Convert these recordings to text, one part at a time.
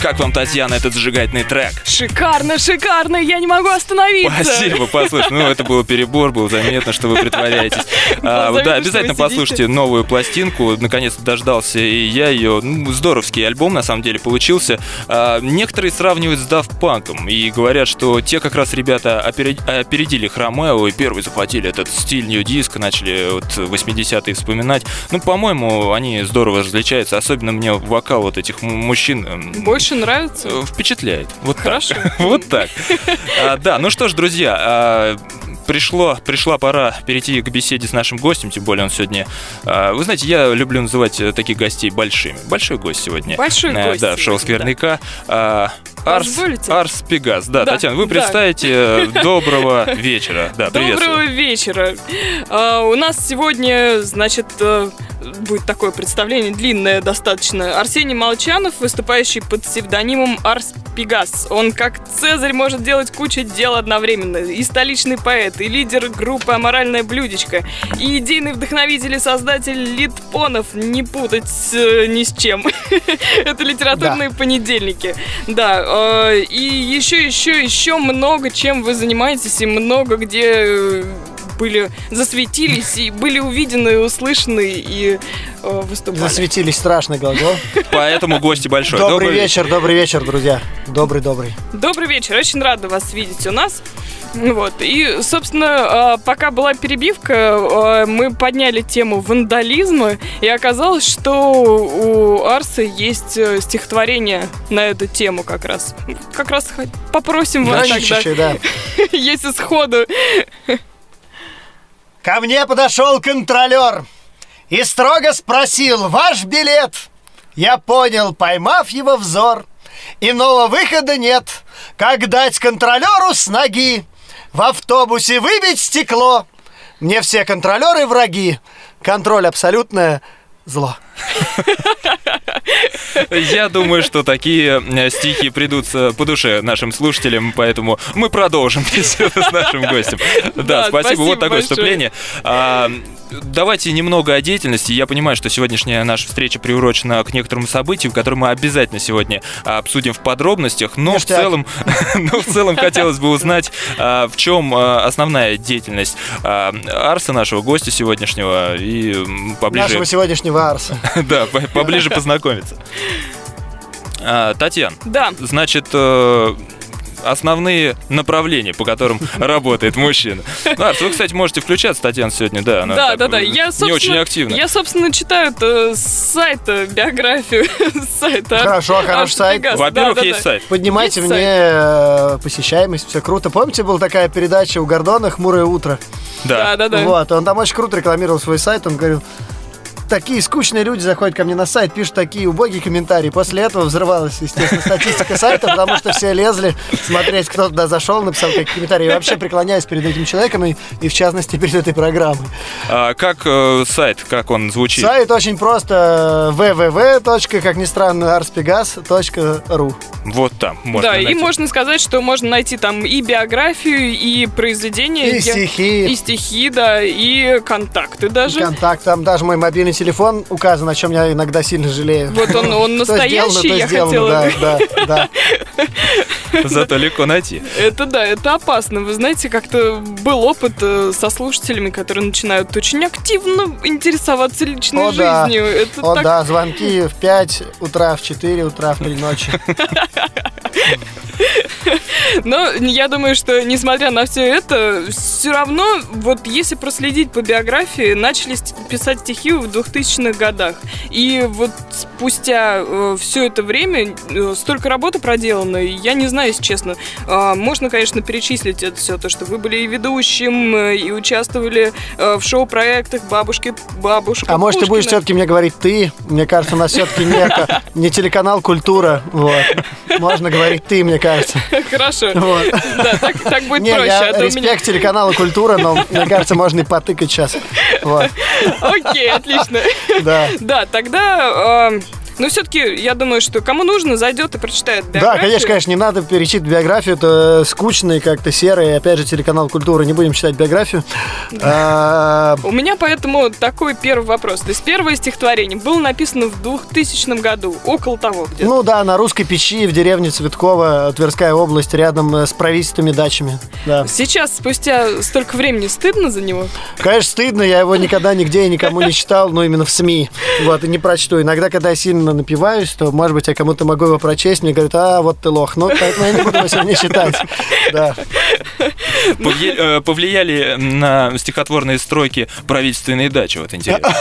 Как вам, Татьяна, этот зажигательный трек? Шикарно, шикарно, я не могу остановиться. Спасибо, послушай. Ну, это был перебор, было заметно, что вы притворяетесь. А, Заметно, да, обязательно сидите. послушайте новую пластинку. Наконец-то дождался и я ее. Ну, здоровский альбом, на самом деле, получился. А, некоторые сравнивают с Daft Punk'ом и говорят, что те как раз ребята опере- опередили Хромео и первые захватили этот стиль нью-диско, начали вот 80-е вспоминать. Ну, по-моему, они здорово различаются. Особенно мне вокал вот этих мужчин эм, Больше нравится? впечатляет. Вот так. Хорошо. Вот так. А, Да, ну что ж, друзья, а, пришло, пришла пора перейти к беседе с нашим гостем, тем более он сегодня... а, Вы знаете, я люблю называть таких гостей большими. Большой гость сегодня. Большой Э, гость Да, в шоу «Скверняка». А, Арс? Арс Пегас. Да, Да, Татьяна, вы да. представите э, доброго вечера. Да, Доброго вечера. А, у нас сегодня, значит, э, будет такое представление длинное достаточно. Арсений Молчанов, выступающий под псевдонимом Арс Пегас. Он как Цезарь может делать кучу дел одновременно. И столичный поэт, и лидер группы «Аморальное блюдечко», и идейный вдохновитель и создатель литпонов. Не путать э, ни с чем. Это литературные понедельники. Да, и еще, еще, еще много чем вы занимаетесь, и много где э, были засветились, и были увидены, и услышаны, и э, выступали. Засветились страшный глагол. Поэтому гости большой. Добрый вечер, добрый вечер, друзья. Добрый-добрый. Добрый вечер, очень рада вас видеть у нас. Вот. И, собственно, э, пока была перебивка, э, мы подняли тему вандализма, и оказалось, что у Арса есть э, стихотворение на эту тему как раз. Как раз попросим вас тогда, Граничащий, да. если сходу. Ко мне подошел контролер и строго спросил «Ваш билет?» Я понял, поймав его взор, иного выхода нет, как дать контролеру с ноги в автобусе выбить стекло. Мне все контролеры враги, контроль абсолютное зло. Я думаю, что такие э, стихи придутся по душе нашим слушателям, поэтому мы продолжим беседу с нашим гостем. Да, Да, спасибо. спасибо Вот такое большое. вступление. А, Давайте немного о деятельности. Я понимаю, что сегодняшняя наша встреча приурочена к некоторому событию, которое мы обязательно сегодня а, обсудим в подробностях, но в Ништяк. целом, но в целом хотелось бы узнать, а, в чем основная деятельность а, Арса, нашего гостя сегодняшнего, и поближе, Нашего сегодняшнего Арса. да, по- поближе познакомиться. А, Татьяна, Да, значит, э, основные направления, по которым работает мужчина. Ну, Арс, вы, кстати, можете включаться, Татьяна, сегодня, да, она да, так, да, да. э, Я, не собственно, очень активна. Я, собственно, читаю это с сайта биографию с сайта. Хорошо, хороший сайт. Во-первых, Да, да, есть да. сайт. Поднимайте Есть мне э, посещаемость, все круто. Помните, была такая передача у Гордона «Хмурое утро»? Да. Да, да, да. Вот, он там очень круто рекламировал свой сайт, он говорил, такие скучные люди заходят ко мне на сайт, пишут такие убогие комментарии. После этого взрывалась, естественно, статистика сайта, потому что все лезли смотреть, кто туда зашел, написал какие комментарии. Я вообще преклоняюсь перед этим человеком и, и в частности перед этой программой. А как э, сайт, как он звучит? Сайт очень просто www. как ни странно, arspigas.ru Вот там можно Да, и найти. можно сказать, что можно найти там и биографию, и произведения. И где- стихи. И стихи, да, и контакты даже. Контакт, там даже мой мобильный телефон указан, о чем я иногда сильно жалею. Вот он, он настоящий, то я хотела. да, да, да. Зато легко найти. Это да, это опасно. Вы знаете, как-то был опыт э, со слушателями, которые начинают очень активно интересоваться личной О, да. жизнью. Это О, так да, звонки в 5 утра, в 4 утра, в 3 ночи. Но я думаю, что несмотря на все это, все равно, вот если проследить по биографии, начали писать стихи в 2000-х годах. И вот спустя все это время э, столько работы проделано, я не знаю, если честно. А, можно, конечно, перечислить это все, то, что вы были и ведущим, э, и участвовали э, в шоу-проектах «Бабушки, бабушка А может, ты будешь Пушкина». все-таки мне говорить ты? Мне кажется, у нас все-таки не, не телеканал «Культура». Вот. Можно говорить ты, мне кажется. Хорошо. Вот. Да, так, так будет Не, проще. я а у меня- респект телеканалу «Культура», но мне кажется, можно и потыкать сейчас. Вот. Окей, отлично. Да. Да, тогда э, Но все-таки, я думаю, что кому нужно, зайдет и прочитает биографию. Да, конечно, конечно, не надо перечитывать биографию, это скучно и как-то серый. Опять же, телеканал «Культура», не будем читать биографию. А, У меня поэтому такой первый вопрос. То есть первое стихотворение было написано в 2000 году, около того где-то. Ну да, на русской печи в деревне Цветково, Тверская область, рядом э, с правительственными дачами. Да. Сейчас, спустя столько времени, стыдно за него? Конечно, стыдно, я его никогда нигде и никому не читал, но именно в СМИ. Вот, и не прочту. Иногда, когда я сильно напиваюсь, то, может быть, я кому-то могу его прочесть, мне говорят, а, вот ты лох. Ну, поэтому я не буду его сегодня читать. Да. Повли- э, Повлияли на стихотворные строки правительственные дачи, вот интересно.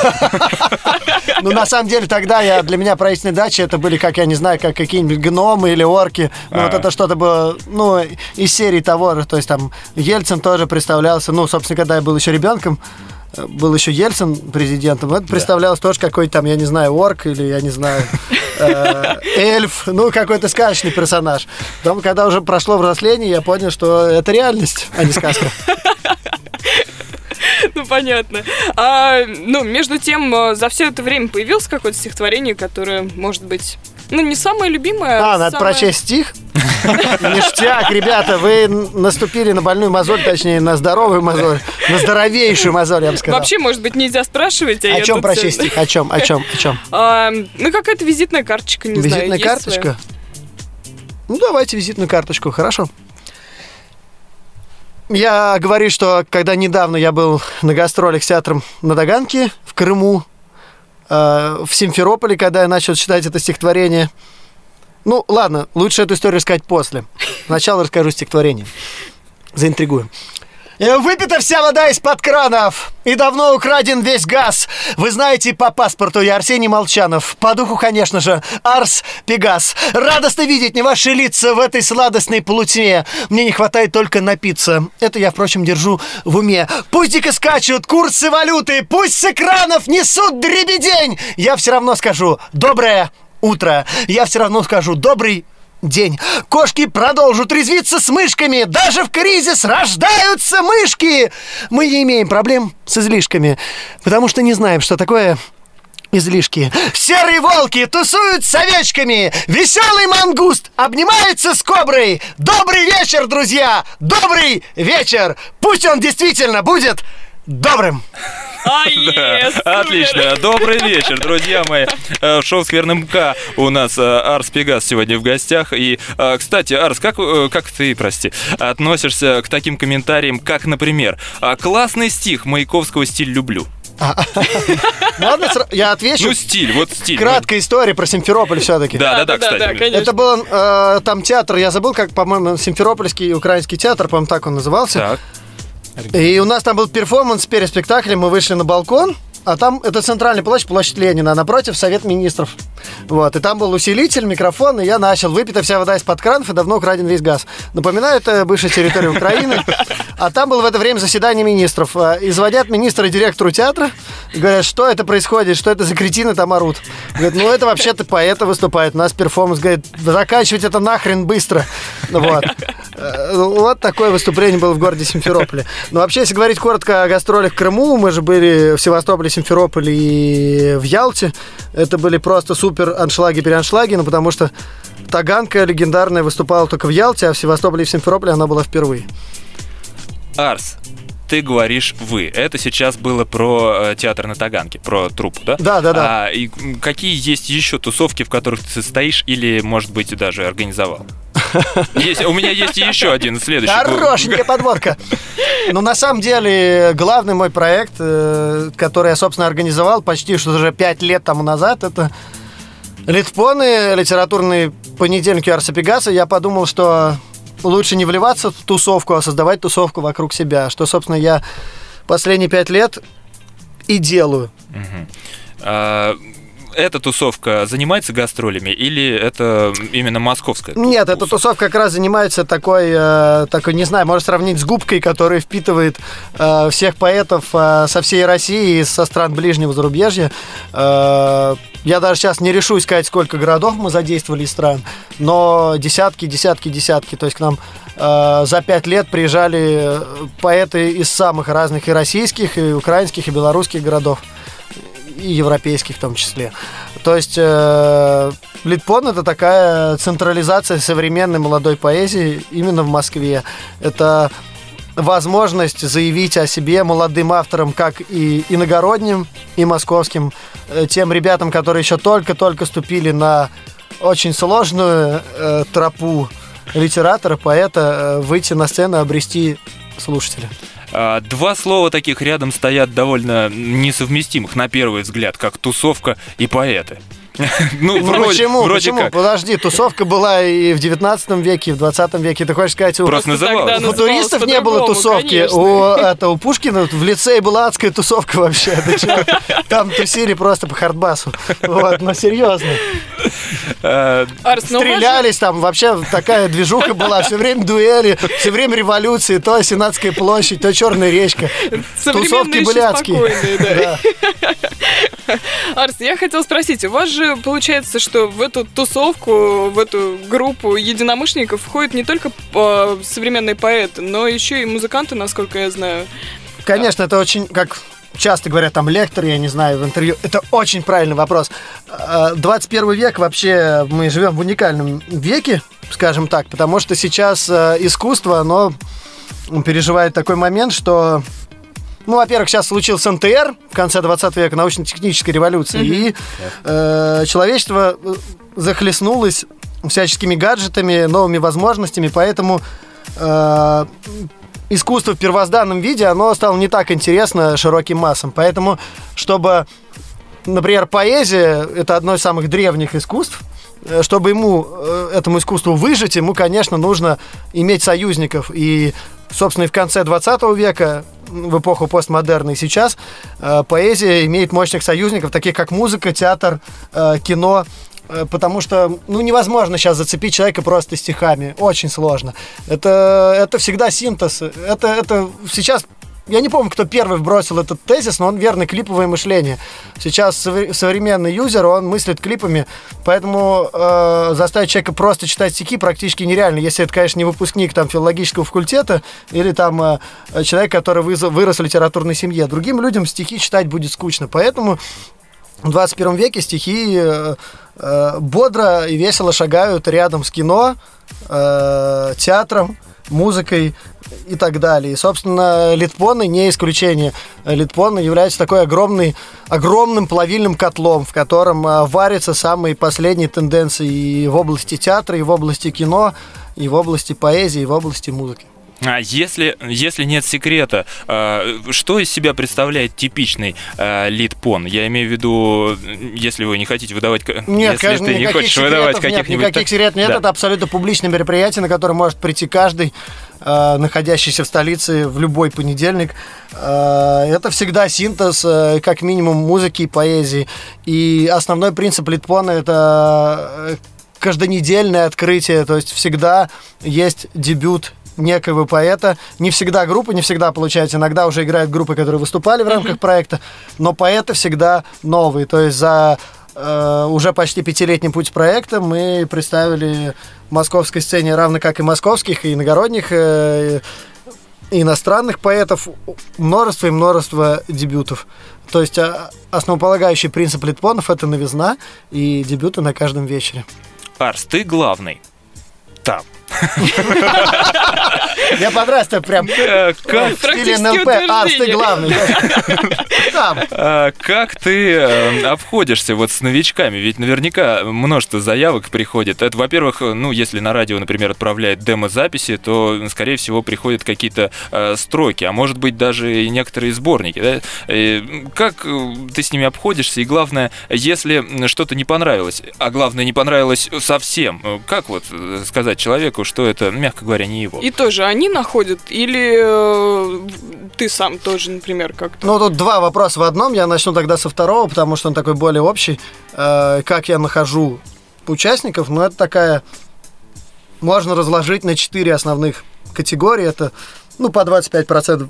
Ну, на самом деле, тогда я, для меня правительственные дачи, это были, как, я не знаю, как какие-нибудь гномы или орки. Ну, вот это что-то было, ну, из серии того же. То есть там Ельцин тоже представлялся. Ну, собственно, когда я был еще ребенком, был еще Ельцин президентом, это представлялось тоже какой-то там, я не знаю, орк или, я не знаю, э, эльф, ну, какой-то сказочный персонаж. Потом, когда уже прошло взросление, я понял, что это реальность, а не сказка. Ну, понятно. А, ну, между тем, э, за все это время появилось какое-то стихотворение, которое, может быть, ну, не самое любимое. А, надо прочесть стих? Ништяк, ребята, вы наступили на больную мозоль, точнее, на здоровую мозоль, на здоровейшую мозоль, я бы сказал. Вообще, может быть, нельзя спрашивать, а О чем тут, прочесть э, стих? О чем? О чем? О чем? а, ну, какая-то визитная карточка, не знаю. Визитная карточка? Ну, давайте визитную карточку, хорошо. Я говорю, что когда недавно я был на гастролях с театром на Таганке в Крыму, э, в Симферополе, когда я начал читать это стихотворение. Ну, ладно, лучше эту историю рассказать после. Сначала расскажу стихотворение. Заинтригую. Э, Выпита вся вода из-под кранов. И давно украден весь газ. Вы знаете, по паспорту я Арсений Молчанов. По духу, конечно же, Арс Пегас. Радостно видеть не ваши лица в этой сладостной полутьме. Мне не хватает только напиться. Это я, впрочем, держу в уме. Пусть дико скачут курсы валюты. Пусть с экранов несут дребедень. Я все равно скажу «Доброе утро» Я все равно скажу «Добрый день. Кошки продолжат резвиться с мышками. Даже в кризис рождаются мышки. Мы не имеем проблем с излишками, потому что не знаем, что такое излишки. Серые волки тусуют с овечками. Веселый мангуст обнимается с коброй. Добрый вечер, друзья! Добрый вечер! Пусть он действительно будет добрым. А, yes, супер. Отлично. Добрый вечер, друзья мои. Э, В шоу «Скверным К» у нас э, Арс Пегас сегодня в гостях. И, э, кстати, Арс, как, э, как ты, прости, относишься к таким комментариям, как, например, «А, «Классный стих Маяковского стиль люблю». Ладно, сра- я отвечу. Ну, стиль, вот стиль. Краткая история про Симферополь все-таки. Да, да, да, да, кстати. Это был э, там театр, я забыл, как, по-моему, Симферопольский украинский театр, по-моему, так он назывался. Так. И у нас там был перформанс перед спектаклем, мы вышли на балкон, а там это центральная площадь, площадь Ленина, а напротив Совет Министров. Вот, и там был усилитель, микрофон, и я начал. Выпита вся вода из-под кранов, и давно украден весь газ. Напоминаю, это бывшая территория Украины. А там было в это время заседание министров. А, И звонят министры директору театра, и говорят, что это происходит, что это за кретины там орут. Говорят, ну это вообще-то поэты выступают, у нас перформанс. Говорит, заканчивать это нахрен быстро. Вот. Э, Вот такое выступление было в городе Симферополе. Но вообще, если говорить коротко о гастролях в Крыму, мы же были в Севастополе, Симферополе и в Ялте. Это были просто супер аншлаги-переаншлаги, ну потому что Таганка легендарная выступала только в Ялте, а в Севастополе и в Симферополе она была впервые. Арс, ты говоришь «вы». Это сейчас было про э, театр на Таганке, про труппу, да? Да, да, да. А, и какие есть еще тусовки, в которых ты состоишь или, может быть, даже организовал? Есть, у меня есть еще один следующий. Хорошенькая подводка. Ну, на самом деле, главный мой проект, э, который я, собственно, организовал почти что уже пять лет тому назад, это Литпоны, литературные понедельники Арса Пегаса. Я подумал, что лучше не вливаться в тусовку, а создавать тусовку вокруг себя. Что, собственно, я последние пять лет и делаю. Мгм. А, эта тусовка занимается гастролями или это именно московская? Нет, эта туса? тусовка как раз занимается такой, э, такой, не знаю, можно сравнить с губкой, которая впитывает э, всех поэтов э, со всей России и со стран ближнего зарубежья. Э, я даже сейчас не решусь сказать, сколько городов мы задействовали из стран, но десятки, десятки, десятки. То есть к нам э, за пять лет приезжали поэты из самых разных и российских, и украинских, и белорусских городов. И европейский в том числе. То есть э, Литпон это такая централизация современной молодой поэзии именно в Москве. Это возможность заявить о себе молодым авторам, как и иногородним, и московским, э, тем ребятам, которые еще только-только ступили на очень сложную э, тропу литератора, поэта, э, выйти на сцену, обрести слушателя. А, два слова таких рядом стоят довольно несовместимых на первый взгляд, как тусовка и поэты. Ну, ну вроде, почему? Вроде почему? Как. Подожди, тусовка была и в 19 веке, и в 20 веке. Ты хочешь сказать, у, Просто называлось. у туристов не было тусовки. Конечно. У, это, у Пушкина в лицее была адская тусовка вообще. Там тусили просто по хардбасу. Вот, но серьезно. Э, ну, Стрелялись там, вообще такая движуха была. Все время дуэли, все время революции. То Сенатская площадь, то Черная речка. Тусовки были адские. Арс, я хотел спросить, у вас же получается, что в эту тусовку, в эту группу единомышленников входят не только э, современные поэты, но еще и музыканты, насколько я знаю. Конечно, это очень, как часто говорят там лектор, я не знаю, в интервью. Это очень правильный вопрос. 21 э, век вообще, мы живем в уникальном веке, скажем так, потому что сейчас э, искусство, оно переживает такой момент, что ну, во-первых, сейчас случился НТР в конце 20 века, научно-технической революции, mm-hmm. и э, человечество э, захлестнулось всяческими гаджетами, новыми возможностями, поэтому э, искусство в первозданном виде, оно стало не так интересно широким массам. Поэтому, чтобы, например, поэзия – это одно из самых древних искусств, э, чтобы ему, э, этому искусству выжить, ему, конечно, нужно иметь союзников. И, собственно, и в конце 20 века в эпоху постмодерна и сейчас э, поэзия имеет мощных союзников, таких как музыка, театр, э, кино, э, потому что ну, невозможно сейчас зацепить человека просто стихами. Очень сложно. Это, это всегда синтез. Это, это сейчас я не помню, кто первый вбросил этот тезис, но он верный клиповое мышление. Сейчас современный юзер, он мыслит клипами, поэтому э, заставить человека просто читать стихи практически нереально, если это, конечно, не выпускник там филологического факультета или там э, человек, который вырос в литературной семье. Другим людям стихи читать будет скучно, поэтому в 21 веке стихи э, э, бодро и весело шагают рядом с кино, э, театром, музыкой и так далее. И, собственно, литпоны не исключение. Литпоны являются такой огромный, огромным плавильным котлом, в котором а, варятся самые последние тенденции и в области театра, и в области кино, и в области поэзии, и в области музыки. А если, если нет секрета, э, что из себя представляет типичный э, лид-пон? Я имею в виду, если вы не хотите выдавать... Нет, если конечно, ты не хочешь выдавать каких-нибудь... Нет, никаких секретов нет, да. это абсолютно публичное мероприятие, на которое может прийти каждый, э, находящийся в столице в любой понедельник. Это всегда синтез, как минимум, музыки и поэзии. И основной принцип литпона – это каждонедельное открытие, то есть всегда есть дебют некого поэта. Не всегда группы, не всегда получается. Иногда уже играют группы, которые выступали в рамках проекта, но поэты всегда новые. То есть за э, уже почти пятилетний путь проекта мы представили московской сцене, равно как и московских, и иногородних, э, и иностранных поэтов, множество и множество дебютов. То есть а, основополагающий принцип Литпонов – это новизна и дебюты на каждом вечере. Арс, ты главный там. Мне понравилось, что прям э, стиле НЛП. Арс, ты главный. А, как ты э, обходишься вот с новичками? Ведь наверняка множество заявок приходит. Это, во-первых, ну, если на радио, например, отправляет демо-записи, то, скорее всего, приходят какие-то э, строки, а может быть, даже и некоторые сборники. Как ты с ними обходишься? И главное, если что-то не понравилось, а главное, не понравилось совсем, как вот сказать человеку, что это, мягко говоря, не его? И тоже они находят или э, ты сам тоже, например, как-то? Ну, тут два вопроса в одном. Я начну тогда со второго, потому что он такой более общий. Э, как я нахожу участников? Ну, это такая... Можно разложить на четыре основных категории. Это, ну, по 25%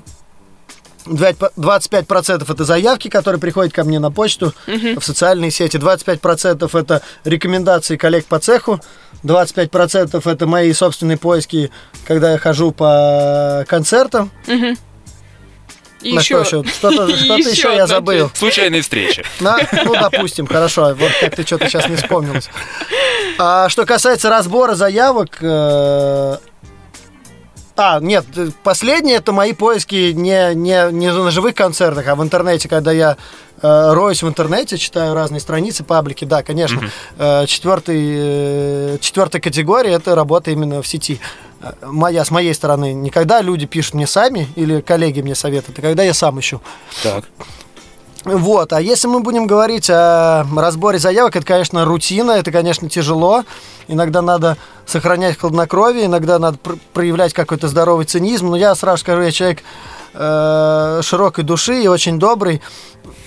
25% это заявки, которые приходят ко мне на почту, uh-huh. в социальные сети. 25% это рекомендации коллег по цеху. 25% это мои собственные поиски, когда я хожу по концертам. Uh-huh. И На еще- что еще? Что-то, И что-то еще еще я забыл. Случайные встречи. На, ну, допустим, хорошо. Вот как ты что-то сейчас не вспомнилось. А что касается разбора заявок... э, А, нет, последнее это мои поиски не, не, не на живых концертах, а в интернете, когда я э, роюсь в интернете, читаю разные страницы, паблики, да, конечно. Э, четвертый, э, четвертая категория это работа именно в сети. Э, Моя, с моей стороны, не когда люди пишут мне сами или коллеги мне советуют, а когда я сам ищу. Так. Вот, а если мы будем говорить о разборе заявок, это, конечно, рутина, это, конечно, тяжело. Иногда надо сохранять хладнокровие, иногда надо пр- проявлять какой-то здоровый цинизм. Но я сразу скажу, я человек э, широкой души и очень добрый.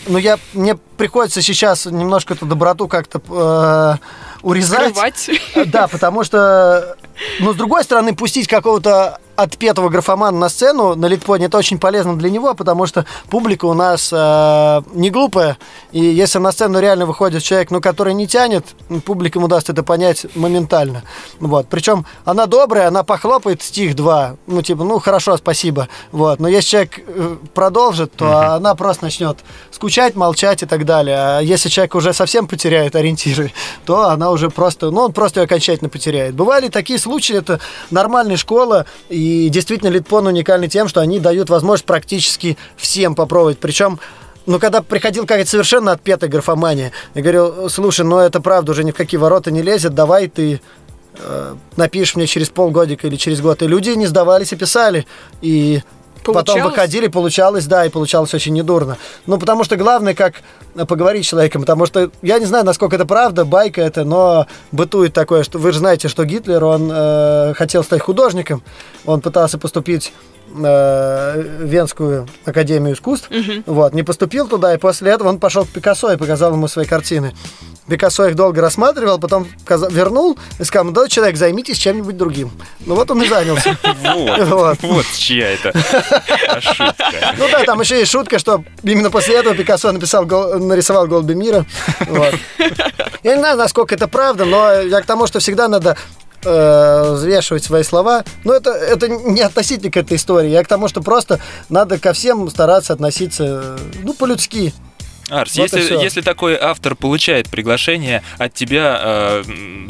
Но я, мне приходится сейчас немножко эту доброту как-то э, урезать. Скрывать. Да, потому что, ну, с другой стороны, пустить какого-то отпетого графомана на сцену на Литпоне, это очень полезно для него, потому что публика у нас э, не глупая, и если на сцену реально выходит человек, ну, который не тянет, публика ему даст это понять моментально. Вот. Причем она добрая, она похлопает стих два, ну, типа, ну, хорошо, спасибо. Вот. Но если человек э, продолжит, то она просто начнет скучать, молчать и так далее. А если человек уже совсем потеряет ориентиры, то она уже просто, ну, он просто ее окончательно потеряет. Бывали такие случаи, это нормальная школа, и действительно Литпон уникальный тем, что они дают возможность практически всем попробовать. Причем ну, когда приходил какая-то совершенно отпетая графомания, я говорил, слушай, ну это правда уже ни в какие ворота не лезет, давай ты э, напишешь мне через полгодика или через год. И люди не сдавались и писали. И потом Получалось? выходили, получалось, да, и получалось очень недурно. Ну, потому что главное, как э, поговорить с человеком, потому что я не знаю, насколько это правда, байка это, но бытует такое, что вы же знаете, что Гитлер, он э, хотел стать художником, он пытался поступить э, Венскую академию искусств, вот, не поступил туда, и после этого он пошел к Пикассо и показал ему свои картины. Пикассо их долго рассматривал, потом вернул и сказал, молодой человек, займитесь чем-нибудь другим. Ну вот он и занялся. Вот. Чья это ошибка. Ну да, там еще есть шутка, что именно после этого Пикассо написал, нарисовал голуби мира. Я не знаю, насколько это правда, но я к тому, что всегда надо э, взвешивать свои слова. Но это, это не относительно к этой истории. Я к тому, что просто надо ко всем стараться относиться, э, ну, по-людски. Арс, Вот если, если такой автор получает приглашение от тебя э,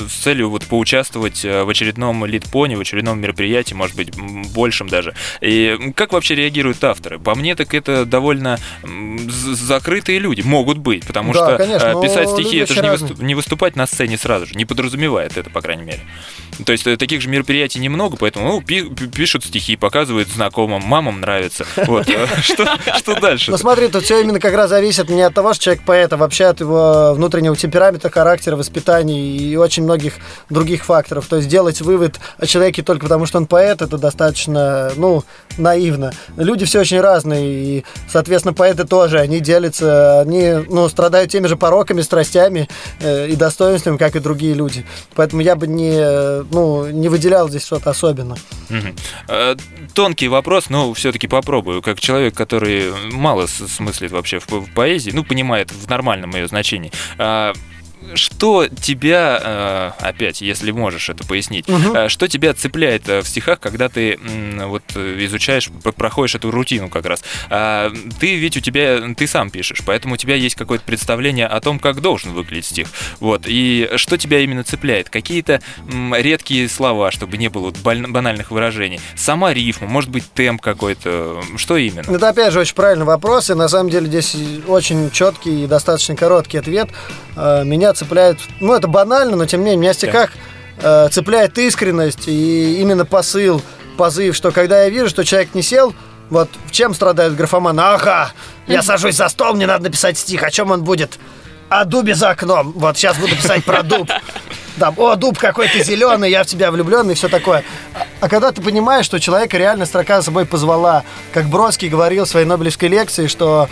с целью вот поучаствовать э, в очередном литпоне, в очередном мероприятии, может быть, большем даже, и как вообще реагируют авторы? По мне, так это довольно закрытые люди, могут быть, потому Да, что конечно, э, писать стихи, это же не, выступ- не выступать на сцене сразу же, не подразумевает это, по крайней мере. То есть э, таких же мероприятий немного, поэтому ну, пи- пи- пишут стихи, показывают знакомым, мамам нравится. Вот. Что дальше? Но смотри, тут все именно как раз зависит не от того, что человек поэт, а вообще от его внутреннего темперамента, характера, воспитания и очень многих других факторов. То есть делать вывод о человеке только потому, что он поэт, это достаточно, ну, наивно. Люди все очень разные, и, соответственно, поэты тоже, они делятся, они, ну, страдают теми же пороками, страстями э, и достоинствами, как и другие люди. Поэтому я бы не, ну, не выделял здесь что-то особенно. Мгм. Э, Тонкий вопрос, но все-таки попробую. Как человек, который мало смыслит вообще в поэзии, ну, понимает в нормальном ее значении. Что тебя, э, опять, если можешь это пояснить, э, что тебя цепляет э, в стихах, когда ты вот изучаешь, проходишь эту рутину как раз? А, Ты ведь у тебя, ты сам пишешь, поэтому у тебя есть какое-то представление о том, как должен выглядеть стих. Вот. И что тебя именно цепляет? Какие-то редкие слова, чтобы не было банальных выражений. Сама рифма, может быть, темп какой-то. Что именно? Это опять же очень правильный вопрос, и на самом деле здесь очень четкий и достаточно короткий ответ. Меня цепляет, ну это банально, но тем не менее, меня в стихах э, цепляет искренность и именно посыл, позыв, что когда я вижу, что человек не сел, вот в чем страдает графоман? Ага, я сажусь за стол, мне надо написать стих, о чем он будет? О дубе за окном. Вот сейчас буду писать про дуб. Там, о, дуб какой-то зеленый, я в тебя влюблен и все такое. А, а когда ты понимаешь, что человека реально строка за собой позвала, как Бродский говорил в своей Нобелевской лекции, что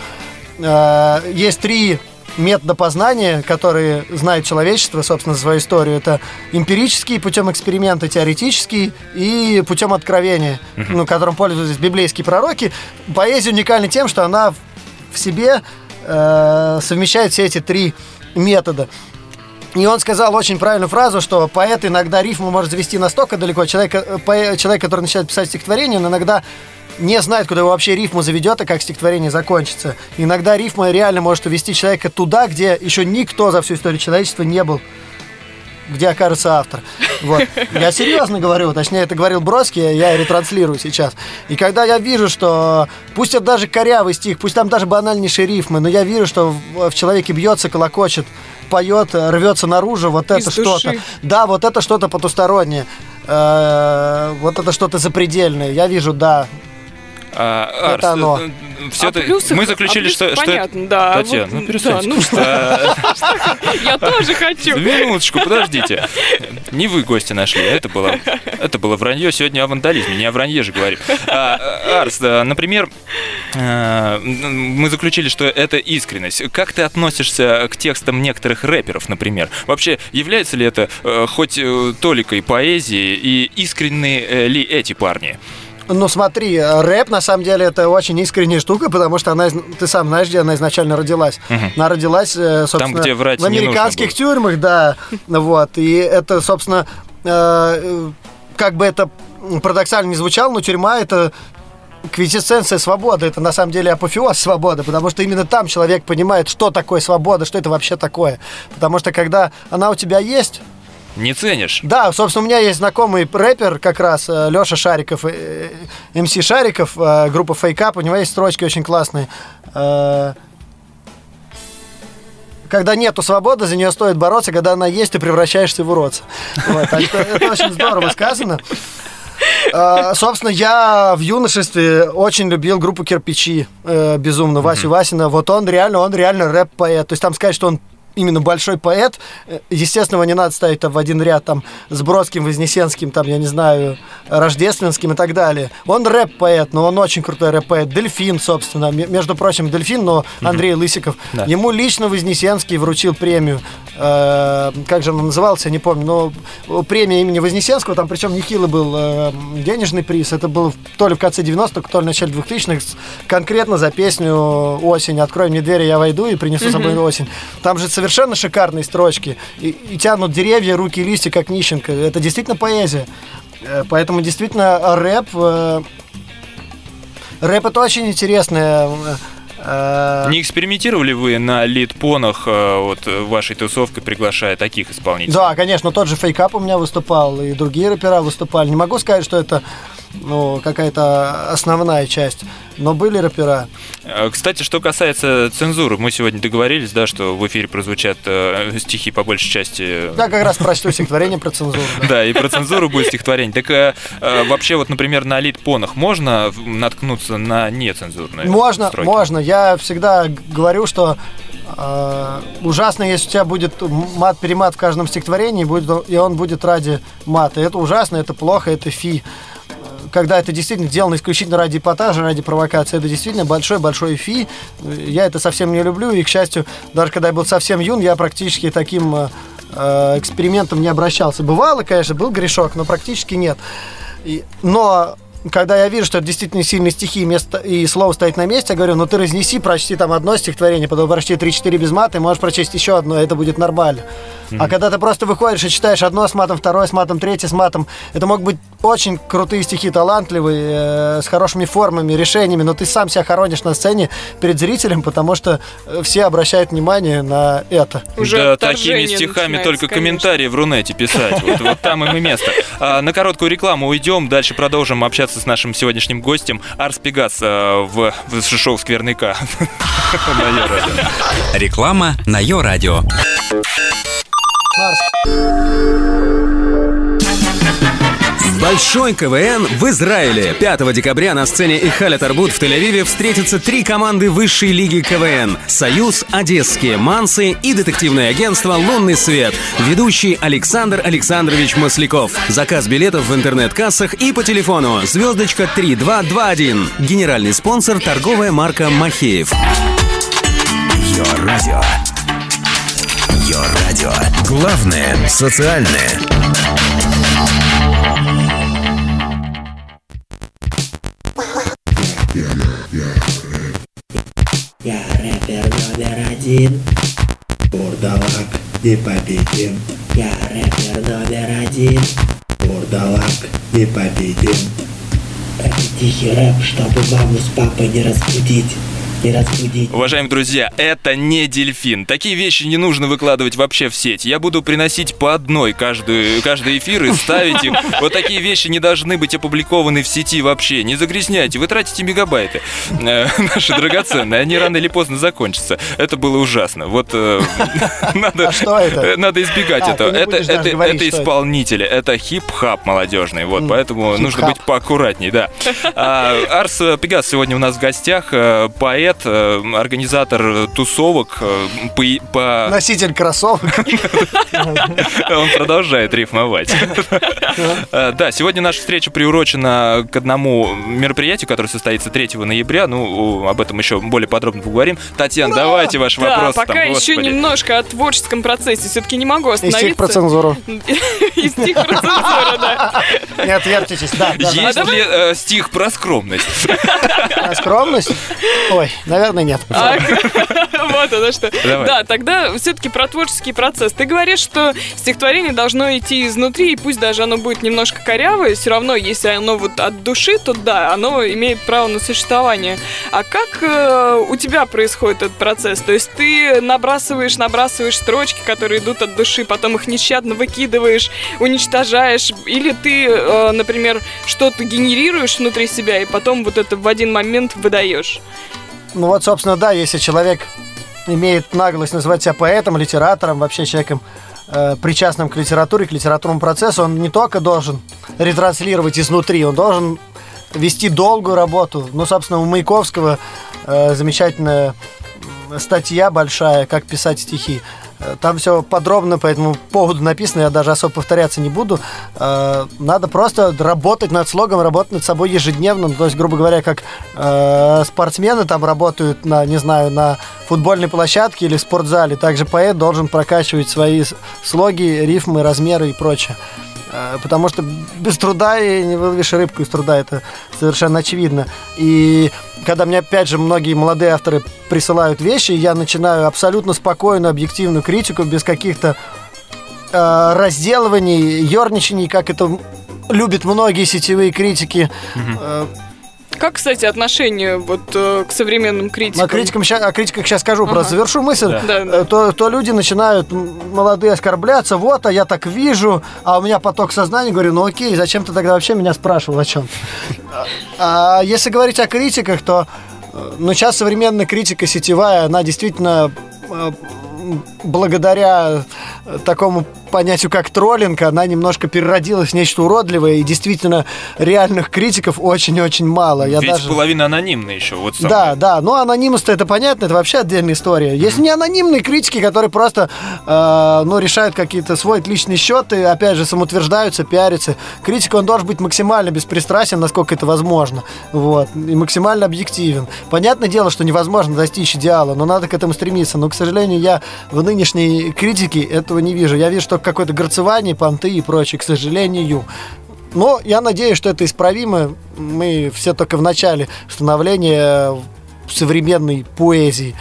э, есть три метода познания, которые знает человечество, собственно, за свою историю. Это эмпирический, путем эксперимента, теоретический и путем откровения, ну, которым пользовались библейские пророки. Поэзия уникальна тем, что она в- в себе э, совмещает все эти три метода. И он сказал очень правильную фразу, что поэт иногда рифму может завести настолько далеко. Человек, э, поэ- человек который начинает писать стихотворение, он иногда не знает, куда его вообще рифма заведет и как стихотворение закончится. Иногда рифма реально может увести человека туда, где еще никто за всю историю человечества не был где окажется автор. Вот. Я серьезно говорю, точнее, это говорил Бродский, я ретранслирую сейчас. И когда я вижу, что пусть это даже корявый стих, пусть там даже банальнейшие рифмы, но я вижу, что в, в человеке бьется, колокочет, поет, рвется наружу, вот это что-то. Да, вот это что-то потустороннее. Э, вот это что-то запредельное. Я вижу, да, а, это оно. Э, Все а плюсы, мы заключили, а что, понятно, что да. Татьяна, вот, ну перестаньте. Да, ну, я тоже хочу. Минуточку, подождите. Не вы гости нашли, это было, это было вранье. Сегодня о вандализме, не о вранье же говорим. А, Арс, например, э, мы заключили, что это искренность. Как ты относишься к текстам некоторых рэперов, например? Вообще, является ли это э, хоть толикой поэзии и искренние ли эти парни? Ну смотри, рэп на самом деле это очень искренняя штука, потому что она, ты сам знаешь, где она изначально родилась. Угу. Она родилась, э, собственно, Там, где врать в американских тюрьмах, да. Вот. И это, собственно, э, как бы это парадоксально не звучало, но тюрьма это квинтэссенция свободы, это на самом деле апофеоз свободы, потому что именно там человек понимает, что такое свобода, что это вообще такое. Потому что когда она у тебя есть, не ценишь? Да, собственно, у меня есть знакомый рэпер, как раз э, Леша Шариков, э, э, МС Шариков, группа Фейкап, у него есть строчки очень классные. Когда нету свободы, за нее стоит бороться, когда она есть, ты превращаешься в уродца. Вот, так что это очень здорово сказано. Собственно, я в юношестве очень любил группу Кирпичи безумно, Васю Васина. Вот он реально, он реально рэп-поэт. То есть там сказать, что он именно большой поэт. Э, естественно, его не надо ставить там, в один ряд там, с Бродским, Вознесенским, там, я не знаю, Рождественским и так далее. Он рэп-поэт, но он очень крутой рэп-поэт. Дельфин, собственно. Между прочим, Дельфин, но Андрей. Лысиков. Да. Ему лично Вознесенский вручил премию. Э, как же он назывался, не помню, но премия имени Вознесенского, там причем нехилый был э, денежный приз. Это был то ли в конце 90-х, то ли в начале 2000-х, конкретно за песню «Осень». «Открой мне двери, я войду и принесу с собой осень». Там же совершенно шикарные строчки. И, и тянут деревья, руки, листья, как нищенка. Это действительно поэзия. Э, поэтому действительно рэп... Э, рэп это очень интересная э, не экспериментировали вы на лид-понах вот, вашей тусовкой, приглашая таких исполнителей? Да, конечно, тот же фейкап у меня выступал, и другие рэпера выступали. Не могу сказать, что это ну, какая-то основная часть. Но были рэпера. А, кстати, что касается цензуры, мы сегодня договорились, да, что в эфире прозвучат э, стихи по большей части. Да, как раз прочту стихотворение про цензуру. Да, и про цензуру будет стихотворение. Так э, э, вообще, вот, например, на лид-понах можно наткнуться на нецензурные Можно, можно. Я всегда говорю, что ужасно, если у тебя будет мат-перемат в каждом стихотворении, будет, и он будет ради мата. Это ужасно, это плохо, это фи когда это действительно сделано исключительно ради эпатажа, ради провокации, это действительно большой-большой фи. Я это совсем не люблю, и, к счастью, даже когда я был совсем юн, я практически таким э, э экспериментом не обращался. Бывало, конечно, был грешок, но практически нет. И, но когда я вижу, что это действительно сильные стихи место, и слово стоит на месте, я говорю, ну ты разнеси, прочти там одно стихотворение, потом прочти 3-4 без мата, и можешь прочесть еще одно, и это будет нормально. Mm-hmm. А когда ты просто выходишь и читаешь одно с матом, второе с матом, третье с матом, это могут быть очень крутые стихи, талантливые, э, с хорошими формами, решениями, но ты сам себя хоронишь на сцене перед зрителем, потому что э, все обращают внимание на это. Уже да, такими стихами только конечно. комментарии в Рунете писать. Вот, там им и место. А, на короткую рекламу уйдем, дальше продолжим общаться общаться с нашим сегодняшним гостем Арс Пегас э, в, в шоу «Скверняка» Реклама на Йо-Радио. Большой КВН в Израиле. 5 декабря на сцене Ихаля Тарбут в Тель-Авиве встретятся три команды высшей лиги КВН. «Союз», «Одесские», «Мансы» и детективное агентство «Лунный свет». Ведущий Александр Александрович Масляков. Заказ билетов в интернет-кассах и по телефону. Звездочка 3221. Генеральный спонсор торговая марка «Махеев». Йо-радио. Йо-радио. Главное – социальное. Один Бурдалак непобедим Я рэпер номер один Бурдалак непобедим про тихий рэп, чтобы маму с папой не разбудить не разбудить. Уважаемые друзья, это не дельфин. Такие вещи не нужно выкладывать вообще в сеть. Я буду приносить по одной каждую, каждый эфир и ставить их. Вот такие вещи не должны быть опубликованы в сети вообще. Не загрязняйте, вы тратите мегабайты. Э, наши драгоценные, они рано или поздно закончатся. Это было ужасно. Вот э, надо, А это? надо избегать А, этого. Это, это, исполнители, это хип-хап молодежный. Вот, поэтому нужно быть поаккуратней, да. А, Арс Пегас сегодня у нас в гостях, э, поэт, э, организатор тусовок, э, по, по- Носитель кроссовок. он продолжает рифмовать. Э, Да, сегодня наша встреча приурочена к одному мероприятию, которое состоится 3 ноября. Ну, об этом еще более подробно поговорим. Татьяна, давайте ваш Да, вопрос. пока там, еще немножко о творческом процессе. Все-таки не могу И стих остановиться. про цензуру. И стих про цензуру, да. Не отвертитесь. Да, да, да. Есть А ли стих про скромность? А Скромность? Ой, наверное, нет. А, Вот оно что. Да, тогда все-таки про творческий процесс. Ты говоришь, что стихотворение должно идти изнутри, и пусть даже оно будет немножко корявое, все равно, если оно вот от души, то да, оно имеет право на существование. А как э, у тебя происходит этот процесс? То есть ты набрасываешь, набрасываешь строчки, которые идут от души, потом их нещадно выкидываешь, уничтожаешь, или ты, э, например, что-то генерируешь внутри себя, и потом вот это в один момент выдаешь. Ну вот, собственно, да, если человек имеет наглость называть себя поэтом, литератором, вообще человеком, э, причастным к литературе, к литературному процессу, он не только должен ретранслировать изнутри, он должен вести долгую работу. Ну, собственно, у Маяковского э, замечательная статья большая, как писать стихи. Э, Там все подробно по этому поводу написано, я даже особо повторяться не буду. Э, Надо просто работать над слогом, работать над собой ежедневно. Ну, То есть, грубо говоря, как э, спортсмены там работают на, не знаю, на футбольной площадке или в спортзале, также поэт должен прокачивать свои слоги, рифмы, размеры и прочее. Э, Потому что без труда и не выловишь рыбку из труда, это совершенно очевидно. И когда мне, опять же, многие молодые авторы присылают вещи, я начинаю абсолютно спокойную, объективную критику, без каких-то э, разделываний, ерничаний, как это любят многие сетевые критики. Э, Как, кстати, отношение вот э, к современным критикам? О, критикам о критиках сейчас скажу, Ага. просто завершу мысль. Да. Э, То, то люди начинают, молодые, оскорбляться, вот, а я так вижу, а у меня поток сознания, говорю, ну окей, зачем ты тогда вообще меня спрашивал о чем? А если говорить о критиках, то, э, ну, сейчас современная критика сетевая, она действительно благодаря такому понятию, как троллинг, она немножко переродилась в нечто уродливое, и действительно реальных критиков очень-очень мало. Я Ведь даже... половина анонимна еще. Вот самое. Да, да, ну анонимность это понятно, это вообще отдельная история. Если не анонимные критики, которые просто, э, ну, решают какие-то свой личный счет и, опять же, самоутверждаются, пиарятся. Критик, он должен быть максимально беспристрастен, насколько это возможно, вот, и максимально объективен. Понятное дело, что невозможно достичь идеала, но надо к этому стремиться. Но, к сожалению, я в нынешней критике этого не вижу. Я вижу какое-то горцевание, понты и прочее, к сожалению. Но я надеюсь, что это исправимо. Мы все только в начале становления современной поэзии.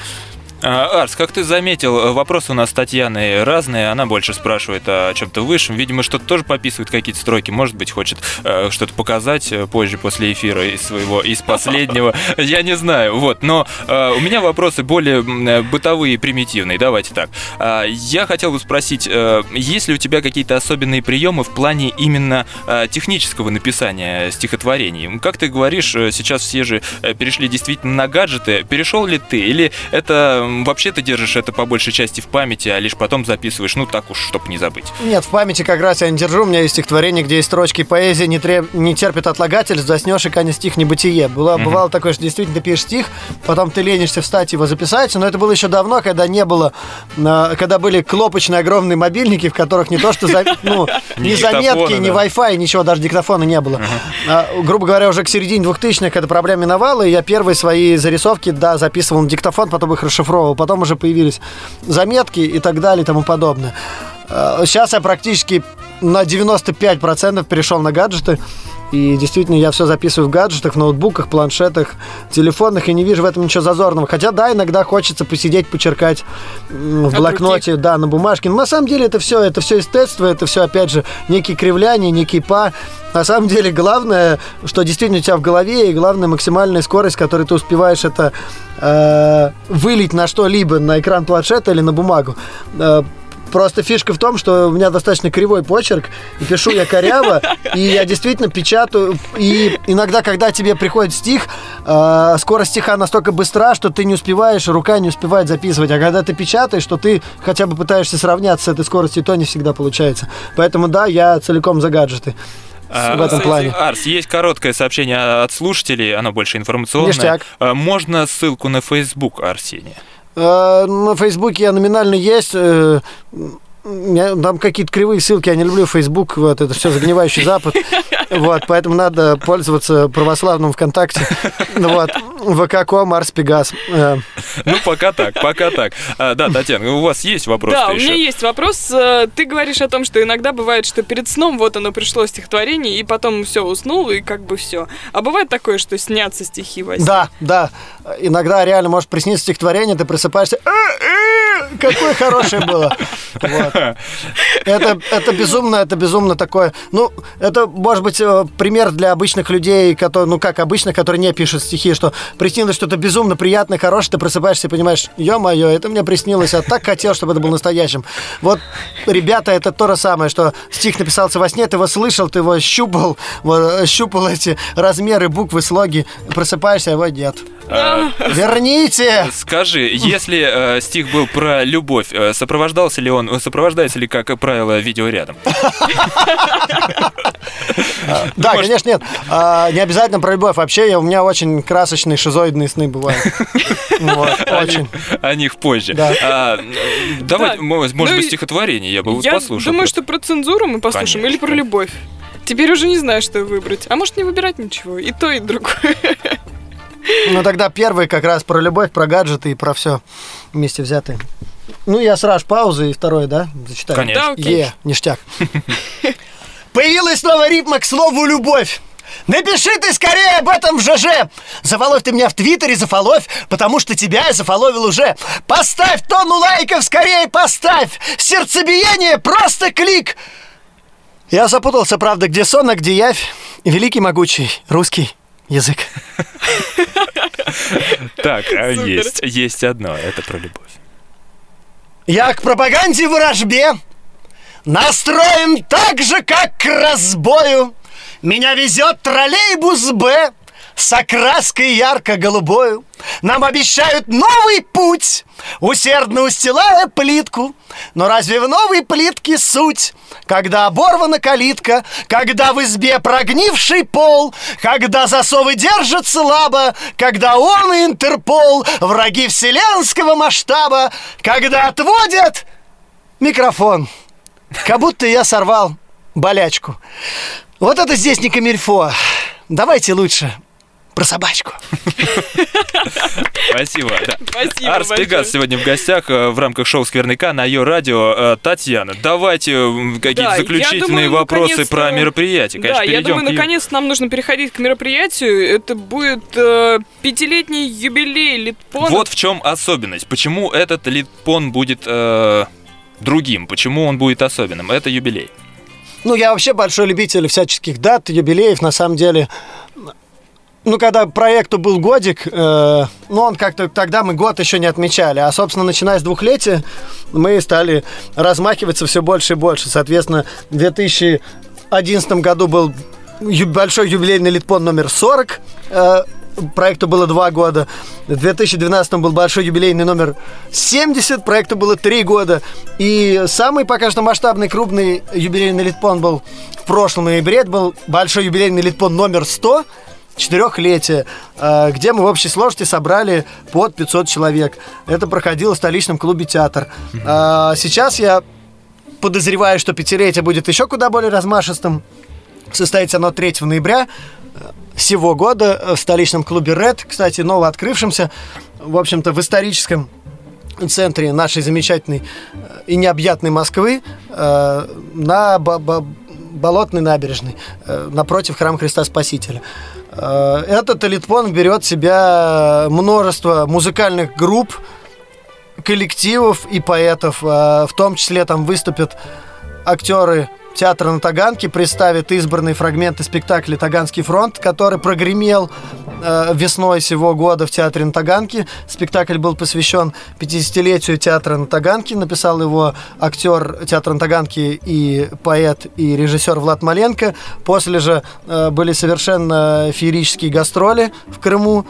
А, Арс, как ты заметил, э, вопросы у нас с Татьяной разные. Она больше спрашивает о чем-то высшем. Видимо, что-то тоже пописывает какие-то строки. Может быть, хочет э, что-то показать э, позже, после эфира из своего, из последнего. Я не знаю. Вот. Но э, у меня вопросы более э, бытовые и примитивные. Давайте так. А, Я хотел бы спросить, э, есть ли у тебя какие-то особенные приемы в плане именно э, технического написания стихотворений? Как ты говоришь, э, сейчас все же э, перешли действительно на гаджеты. Перешел ли ты? Или это вообще ты держишь это по большей части в памяти, а лишь потом записываешь, ну так уж, чтобы не забыть? Нет, в памяти как раз я не держу. У меня есть стихотворение, где есть строчки поэзии не, треб... не терпит отлагательств, заснешь и канет стих небытие. Было, Мгм. Бывало такое, что действительно ты пишешь стих, потом ты ленишься встать его записать, но это было еще давно, когда не было, а, когда были клопочные огромные мобильники, в которых не то что, за- ну, Ни заметки, ни. Wi-Fi, ничего, даже диктофона не было. А, грубо говоря, уже к середине 2000-х эта проблема миновала, и я первые свои зарисовки, да, записывал на диктофон, потом их расшифровывал, потом уже появились заметки и так далее и тому подобное. А, Сейчас я практически на 95% перешел на гаджеты. И действительно, я все записываю в гаджетах, в ноутбуках, планшетах, телефонах, и не вижу в этом ничего зазорного. Хотя, да, иногда хочется посидеть, почеркать в От блокноте, да, на бумажке. Но на самом деле это все, это все эстетство, это все, опять же, некие кривляния, некий па. На самом деле, главное, что действительно у тебя в голове, и главное, максимальная скорость, которой ты успеваешь это э, вылить на что-либо, на экран планшета или на бумагу. Э, Просто фишка в том, что у меня достаточно кривой почерк, и пишу я коряво, и я действительно печатаю. И иногда, когда тебе приходит стих, э, скорость стиха настолько быстра, что ты не успеваешь, рука не успевает записывать. А когда ты печатаешь, что ты хотя бы пытаешься сравняться с этой скоростью, то не всегда получается. Поэтому да, я целиком за гаджеты. А, в этом плане. Арс, есть короткое сообщение от слушателей, оно больше информационное. Ништяк. А, Можно ссылку на Facebook Арсения? Э, На Фейсбуке я номинально есть. Там какие-то кривые ссылки, я не люблю Facebook, вот, это все загнивающий Запад, вот, поэтому надо пользоваться православным ВКонтакте, вот, ВК.ком, Арс Пегас. Э, Ну, пока так, пока так. А, Да, Татьяна, у вас есть вопрос Да, у меня еще? есть вопрос. Э, Ты говоришь о том, что иногда бывает, что перед сном вот оно пришло стихотворение, и потом все уснул, и как бы все. А бывает такое, что снятся стихи во сне? Да, да, иногда реально может присниться стихотворение, ты просыпаешься, «Э, э, какое хорошее было. Вот. Это, это безумно, это безумно такое. Ну, это может быть э, пример для обычных людей, которые, ну как обычно, которые не пишут стихи, что приснилось что-то безумно приятное, хорошее, ты просыпаешься и понимаешь, ё-моё, это мне приснилось, я так хотел, чтобы это было настоящим. Вот, ребята, это то же самое, что стих написался во сне, ты его слышал, ты его щупал, вот, щупал эти размеры, буквы, слоги, просыпаешься, а его нет. А, Верните! Скажи, если э, стих был про любовь, э, сопровождался ли он, сопровождается ли, как правило, видеорядом? Да, конечно, нет. А, не обязательно про любовь. Вообще, у меня очень красочные шизоидные сны бывают. Очень. них- О них позже. А, Давай, Да. может Ну быть, стихотворение я бы вот Я послушал. думаю, что про цензуру мы послушаем или про любовь. Теперь уже не знаю, что выбрать. А может не выбирать ничего. И то, и другое. Ну, тогда первый как раз про любовь, про гаджеты и про все вместе взятые. Ну, я сразу паузу и второй, да, зачитаю? Конечно. Да, окей. Е, ништяк. Появилась новая рифма к слову «любовь». Напиши ты скорее об этом в ЖЖ. Зафоловь ты меня в Твиттере, зафоловь, потому что тебя я зафоловил уже. Поставь тонну лайков, скорее поставь. Сердцебиение, просто клик. Я запутался, правда, где сон, а где явь. Великий могучий русский язык. Так, а, есть, есть одно, это про любовь. Я к пропаганде в ворожбе настроен так же, как к разбою. Меня везет троллейбус Б с окраской ярко-голубою. Нам обещают новый путь, усердно устилая плитку. Но разве в новой плитке суть? Когда оборвана калитка, когда в избе прогнивший пол, когда засовы держат слабо, когда он и Интерпол, враги вселенского масштаба, когда отводят микрофон. Как будто я сорвал болячку. Вот это здесь не камильфо. Давайте лучше про собачку. Спасибо. Спасибо Арс. Пегас сегодня в гостях э, в рамках шоу «Скверняка» на ее радио. Э, Татьяна, давайте какие-то заключительные вопросы про мероприятие. Конечно, да, я думаю, наконец нам нужно переходить к мероприятию. Это будет э, пятилетний юбилей Литпона. Вот в чем особенность. Почему этот литпон будет другим? Почему он будет особенным? Это юбилей. Ну, я вообще большой любитель всяческих дат, юбилеев, на самом деле. Ну, когда проекту был годик, э, ну, он как-то тогда мы год еще не отмечали. А, собственно, начиная с двухлетия, мы стали размахиваться все больше и больше. Соответственно, в 2011 году был ю- большой юбилейный литпон номер 40. э, проекту было два года. В 2012 был большой юбилейный номер 70, проекту было три года. И самый пока что масштабный крупный юбилейный литпон был в прошлом ноябре. Был большой юбилейный литпон номер 100, четырехлетие, э, где мы в общей сложности собрали под 500 человек. Это проходило в столичном клубе «Театр». А Сейчас я подозреваю, что пятилетие будет еще куда более размашистым. Состоится оно 3 ноября э, сего года э, в столичном клубе «Ред», кстати, новооткрывшемся, в общем-то, в историческом центре нашей замечательной э, и необъятной Москвы э, на Болотной набережной, э, напротив храма Христа Спасителя. Э, Этот элитпон берет в себя множество музыкальных групп, коллективов и поэтов. Э, В том числе там выступят актеры театра на Таганке, представят избранные фрагменты спектакля «Таганский фронт», который прогремел э, весной сего года в театре на Таганке. Спектакль был посвящен 50-летию театра на Таганке. Написал его актер театра на Таганке и поэт, и режиссер Влад Маленко. После же э, были совершенно феерические гастроли в Крыму,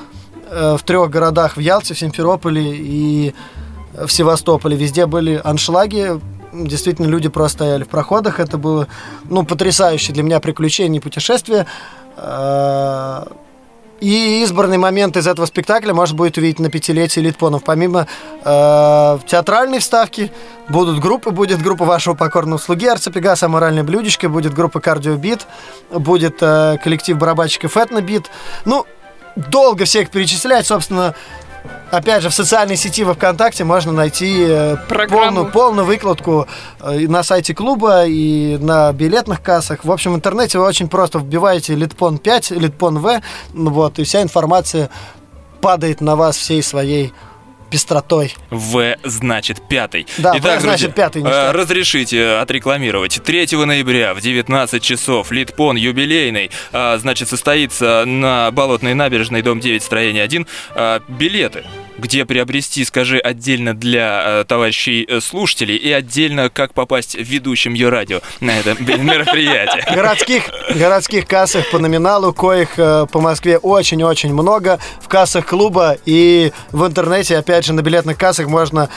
э, в трех городах, в Ялте, в Симферополе и в Севастополе. Везде были аншлаги, действительно люди просто стояли в проходах. Это было, ну, потрясающее для меня приключение и путешествие. Э, И избранный момент из этого спектакля можно будет увидеть на пятилетии Литпонов. Помимо э, театральной вставки будут группы, будет группа вашего покорного слуги Арцепегаса, Аморальное блюдечко, будет группа Кардиобит, будет э, коллектив барабанщиков Этнобит. Ну, долго всех перечислять, собственно, Опять же, в социальной сети во ВКонтакте можно найти э, Программу. полную, полную выкладку э, и на сайте клуба, и на билетных кассах. В общем, в интернете вы очень просто вбиваете Литпон 5, Литпон В, вот, и вся информация падает на вас всей своей пестротой. В значит пятый. Да, В Итак, значит друзья, пятый, э, разрешите отрекламировать. 3 ноября в 19 часов Литпон юбилейный, а, значит, состоится на Болотной набережной, дом 9, строение 1. А, билеты где приобрести, скажи, отдельно для э, товарищей э, слушателей и отдельно как попасть ведущим ее радио на это мероприятие. Городских, городских кассах по номиналу, коих э, по Москве очень-очень много. В кассах клуба и в интернете, опять же, на билетных кассах можно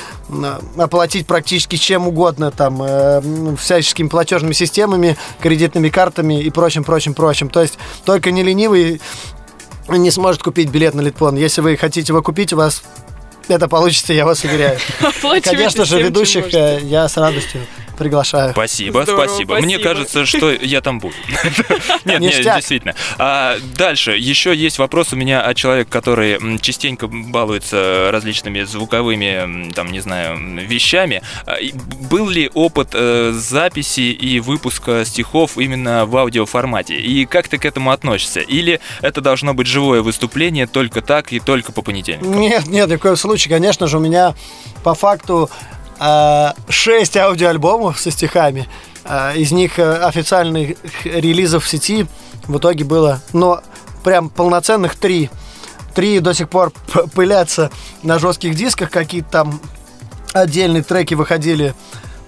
оплатить практически чем угодно, там, э, всяческими платежными системами, кредитными картами и прочим, прочим, прочим. То есть только не ленивый не сможет купить билет на Литпон. Если вы хотите его купить, у вас это получится, я вас уверяю. Конечно же, ведущих э, я с радостью приглашаю. Спасибо, Здорово, спасибо. Мне кажется, что я там буду. Нет, нет, действительно. А дальше еще есть вопрос у меня от человека, который частенько балуется различными звуковыми, там, не знаю, вещами. А, Был ли опыт э, записи и выпуска стихов именно в аудиоформате? И как ты к этому относишься? Или это должно быть живое выступление только так и только по понедельникам? Нет, нет, ни в коем случае. Конечно же, у меня по факту 6 аудиоальбомов со стихами. Э, Из них э, официальных релизов в сети в итоге было, но прям полноценных три. Три до сих пор пылятся на жестких дисках, какие-то там отдельные треки выходили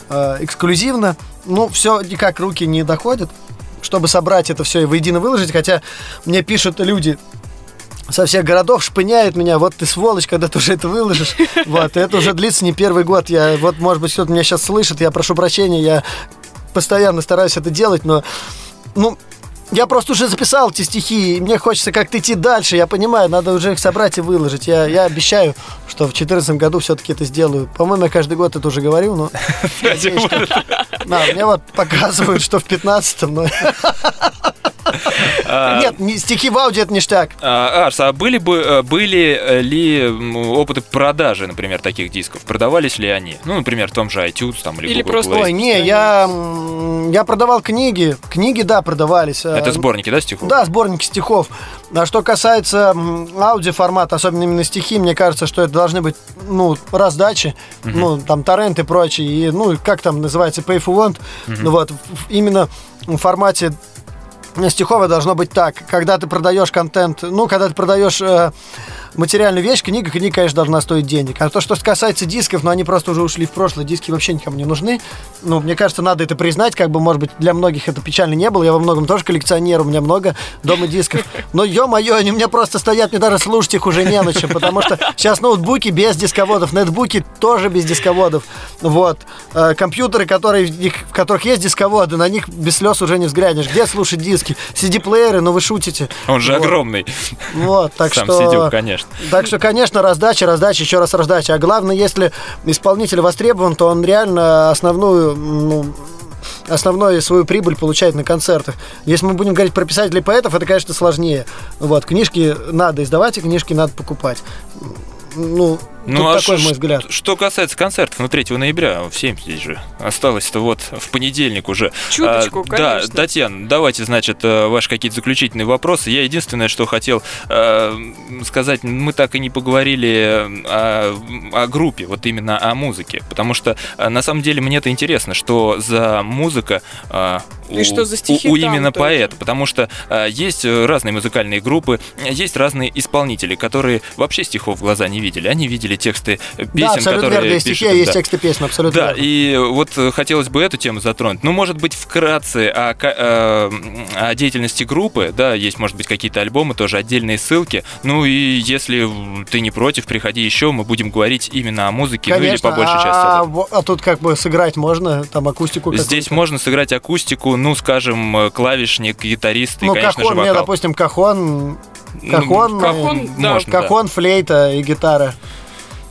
э, эксклюзивно. Ну, все никак руки не доходят, чтобы собрать это все и воедино выложить. Хотя мне пишут люди, со всех городов шпыняют меня, вот ты сволочь, когда ты уже это выложишь. Вот, это уже длится не первый год. Я, вот, может быть, кто-то меня сейчас слышит, я прошу прощения, я постоянно стараюсь это делать, но, ну, я просто уже записал эти стихи, и мне хочется как-то идти дальше. Я понимаю, надо уже их собрать и выложить. Я, я обещаю, что в 2014 году все-таки это сделаю. По-моему, я каждый год это уже говорю, но... надеюсь, что- Да, мне вот показывают, что в 15 но... Нет, не- стихи в аудио это ништяк. А, Арс, а были бы э, были э, ли опыты продажи, например, таких дисков? Продавались ли они? Ну, например, в том же iTunes там, или, Или Google просто- Play. Ой, не, я, я продавал книги. Книги, да, продавались. Это Э, сборники, да, стихов? Да, сборники стихов. А что касается аудиоформата, особенно именно стихи, мне кажется, что это должны быть, ну, раздачи, ну, там, торрент и прочее, и, ну, как там называется, pay for want. Ну, вот, именно в формате стиховое должно быть так. Когда ты продаешь контент, ну, когда ты продаешь э, материальную вещь, книга, книга, конечно, должна стоить денег. А то, что касается дисков, ну, они просто уже ушли в прошлое, диски вообще никому не нужны. Ну, мне кажется, надо это признать, как бы, может быть, для многих это печально не было. Я во многом тоже коллекционер, у меня много дома дисков. Но, ё-моё, они у меня просто стоят, мне даже слушать их уже не на чем, потому что сейчас ноутбуки без дисководов, нетбуки тоже без дисководов. Вот. Э, компьютеры, которые, в которых есть дисководы, на них без слез уже не взглянешь. Где слушать диски? CD-плееры, ну вы шутите. Он же Вот. огромный. Вот, так Сам что... сидел, конечно. Так что, конечно, раздача, раздача, еще раз раздача. А главное, если исполнитель востребован, то он реально основную, ну, основную свою прибыль получает на концертах. Если мы будем говорить про писателей и поэтов, это, конечно, сложнее. Вот, книжки надо издавать, и книжки надо покупать. Ну, Тут а такой ш- мой взгляд. Что касается концертов, ну 3 ноября, в 7 здесь же осталось-то вот в понедельник уже. Чуточку, А, Да, конечно. Татьяна, давайте, значит, э, ваши какие-то заключительные вопросы. Я единственное, что хотел э, сказать, мы так и не поговорили э, о, о группе, вот именно о музыке, потому что э, на самом деле мне это интересно, что за музыка э, И что за стихи у, у там именно тоже. поэта, потому что э, есть разные музыкальные группы, есть разные исполнители, которые вообще стихов в глаза не видели, они видели тексты э, песен, да, абсолютно которые верно. Пишут, стихи, а есть да. тексты песен, абсолютно Да, верно. и вот хотелось бы эту тему затронуть. Ну, может быть, вкратце о, ка- э, о деятельности группы, да, есть, может быть, какие-то альбомы, тоже отдельные ссылки. Ну и если ты не против, приходи еще, мы будем говорить именно о музыке, ну или Конечно, по большей части. а, о во- а тут как бы сыграть можно, там акустику Здесь можно сыграть акустику, ну, скажем, э, клавишник, гитарист и, Ну, конечно кахон, же, мне, вокал. допустим, кахон, Ну, кахон, кахон, э, да, можно, да. кахон, флейта и гитара.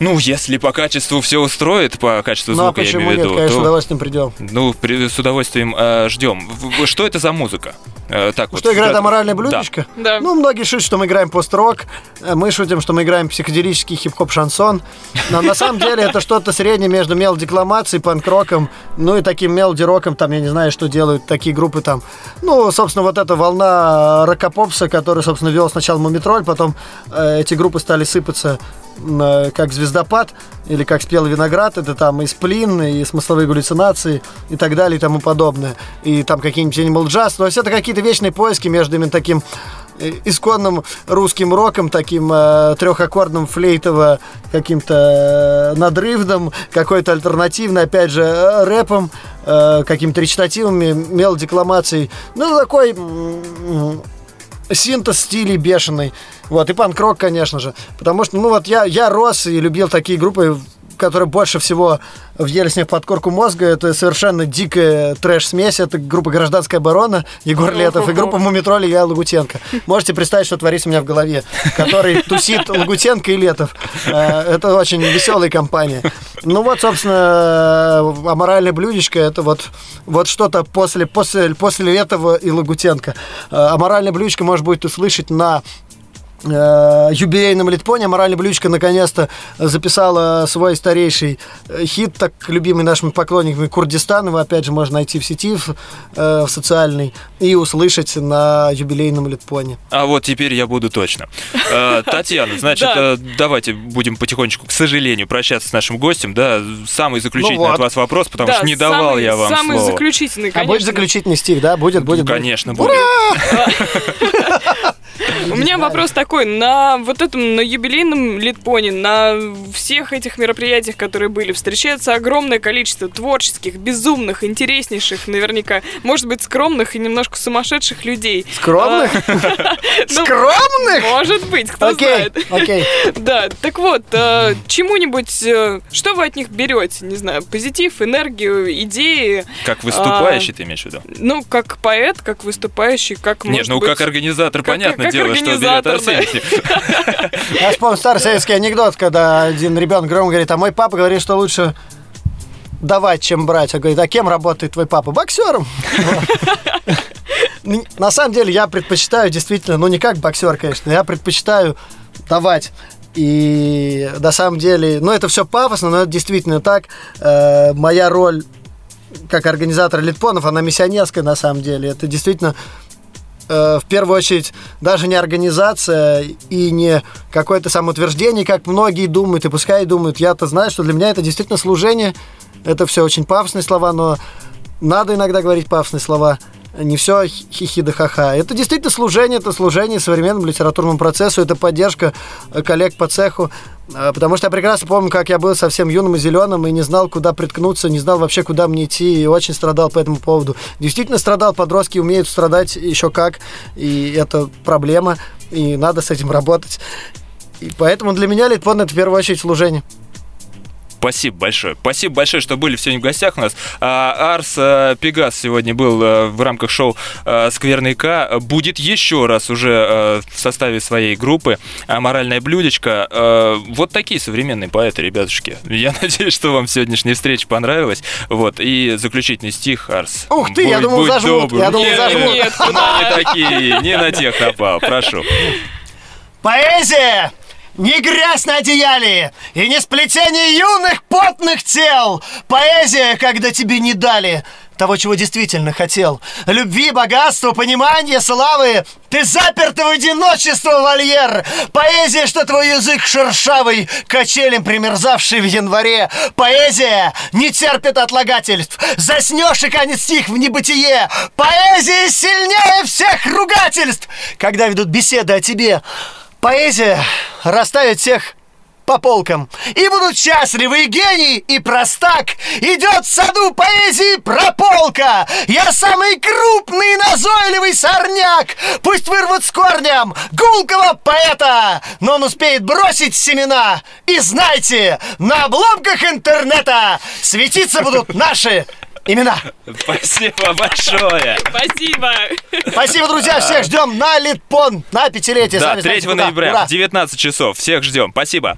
Ну, если по качеству все устроит, по качеству Ну, а звука я имею в нет, виду, конечно, с то, удовольствием придем. ну, при- с удовольствием э, ждем. Что это за музыка? Э, так вот, Что играет вкратце. аморальное блюдечко? Да. Ну, многие шутят, что мы играем пост-рок, э, мы шутим, что мы играем психоделический хип-хоп-шансон. Но на самом деле это что-то среднее между мелодикламацией, панк-роком, ну и таким мелоди-роком, там, я не знаю, что делают такие группы там. Ну, собственно, вот эта волна рокопопса, который, собственно, вел сначала Мумитроль, потом э, эти группы стали сыпаться как звездопад или как спелый виноград, это там и сплин, и смысловые галлюцинации и так далее и тому подобное. И там какие-нибудь Animal Jazz. То есть это какие-то вечные поиски между именно таким э, исконным русским роком, таким э, трехаккордным флейтово каким-то э, надрывным, какой-то альтернативный, опять же, э, рэпом, э, какими-то речитативами, мелодикламацией. Ну, такой синтез стилей бешеный. Вот, и панк-рок, конечно же. Потому что, ну вот я, я рос и любил такие группы, которые больше всего въелись в подкорку мозга. Это совершенно дикая трэш-смесь. Это группа «Гражданская оборона» Егор Летов и группа «Мумитроли» Илья Лагутенко. Можете представить, что творится у меня в голове, который тусит Лагутенко и Летов. Э, Это очень веселая компания. Ну вот, собственно, аморальное блюдечко это вот, вот что-то после, после, после Летова и Лагутенко. Э, Аморальное блюдечко может будет услышать на э, юбилейном Литпоне «Моральная блюдечко» наконец-то записала свой старейший э, хит, так любимый нашими поклонниками Курдистан. Его, опять же, можно найти в сети, в, э, в социальной, и услышать на юбилейном Литпоне. А вот теперь я буду точно. Э, Татьяна, значит, э, давайте будем потихонечку, к сожалению, прощаться с нашим гостем. Да, самый заключительный Ну от вас вопрос, потому что не давал я вам Самый заключительный, А конечно. будет заключительный стих, да? Будет. будет. Конечно, будет. У меня вопрос такой. На вот этом, на юбилейном Литпоне, на всех этих мероприятиях, которые были, встречается огромное количество творческих, безумных, интереснейших, наверняка, может быть, скромных и немножко сумасшедших людей. Скромных? А, ну, Скромных? Может быть, кто Окей, знает. окей. Да, так вот, э, чему-нибудь, э, что вы от них берете? Не знаю, позитив, энергию, идеи. Как выступающий, ты имеешь в виду? Ну, как поэт, как выступающий, как Нет, ну как организатор, как дело, что берет организатор, Арсений. Я вспомнил старый советский анекдот, когда один ребенок громко говорит, а мой папа говорит, что лучше давать, чем брать. А говорит, а кем работает твой папа? Боксером. На самом деле я предпочитаю действительно, ну не как боксер, конечно, я предпочитаю давать. И на самом деле, ну это все пафосно, но это действительно так. Э, моя роль как организатор Литпонов, она миссионерская на самом деле. Это действительно э, в первую очередь даже не организация и не какое-то самоутверждение, как многие думают, и пускай думают. Я-то знаю, что для меня это действительно служение. Это все очень пафосные слова, но надо иногда говорить пафосные слова. Не все хихи да ха-ха. Это действительно служение, это служение современному литературному процессу, это поддержка э, коллег по цеху. Э, Потому что я прекрасно помню, как я был совсем юным и зеленым и не знал, куда приткнуться, не знал вообще, куда мне идти, и очень страдал по этому поводу. Действительно страдал, подростки умеют страдать еще как, и это проблема, и надо с этим работать. И поэтому для меня Литпон это в первую очередь служение. Спасибо большое. Спасибо большое, что были сегодня в гостях у нас. А, Арс а, Пегас сегодня был а, в рамках шоу «Скверный К». Будет еще раз уже в составе своей группы «Моральное блюдечко». Вот такие современные поэты, ребятушки. Я надеюсь, что вам сегодняшняя встреча понравилась. Вот. И заключительный стих, Арс. Ух ты, я думал, зажмут, я думал, Нет, зажмут. нет, мы не такие, не на тех напал. Прошу. Поэзия Не грязь на одеяле и не сплетение юных потных тел. Поэзия, когда тебе не дали того, чего действительно хотел. Любви, богатства, понимания, славы. Ты заперт в одиночество, вольер. Поэзия, что твой язык шершавый, качелем примерзавший в январе. Поэзия не терпит отлагательств. Заснешь и канет стих в небытие. Поэзия сильнее всех ругательств. Когда ведут беседы о тебе, поэзия расставит всех по полкам. И будут счастливы и гений, и простак. Идет в саду поэзии прополка. Я самый крупный назойливый сорняк. Пусть вырвут с корнем гулкого поэта. Но он успеет бросить семена. И знайте, на обломках интернета светиться будут наши имена. Спасибо большое. Спасибо. Спасибо, друзья. Всех ждем на Литпон на пятилетие. Да, Сами 3 знаете, куда. ноября в 19 часов. Всех ждем. Спасибо.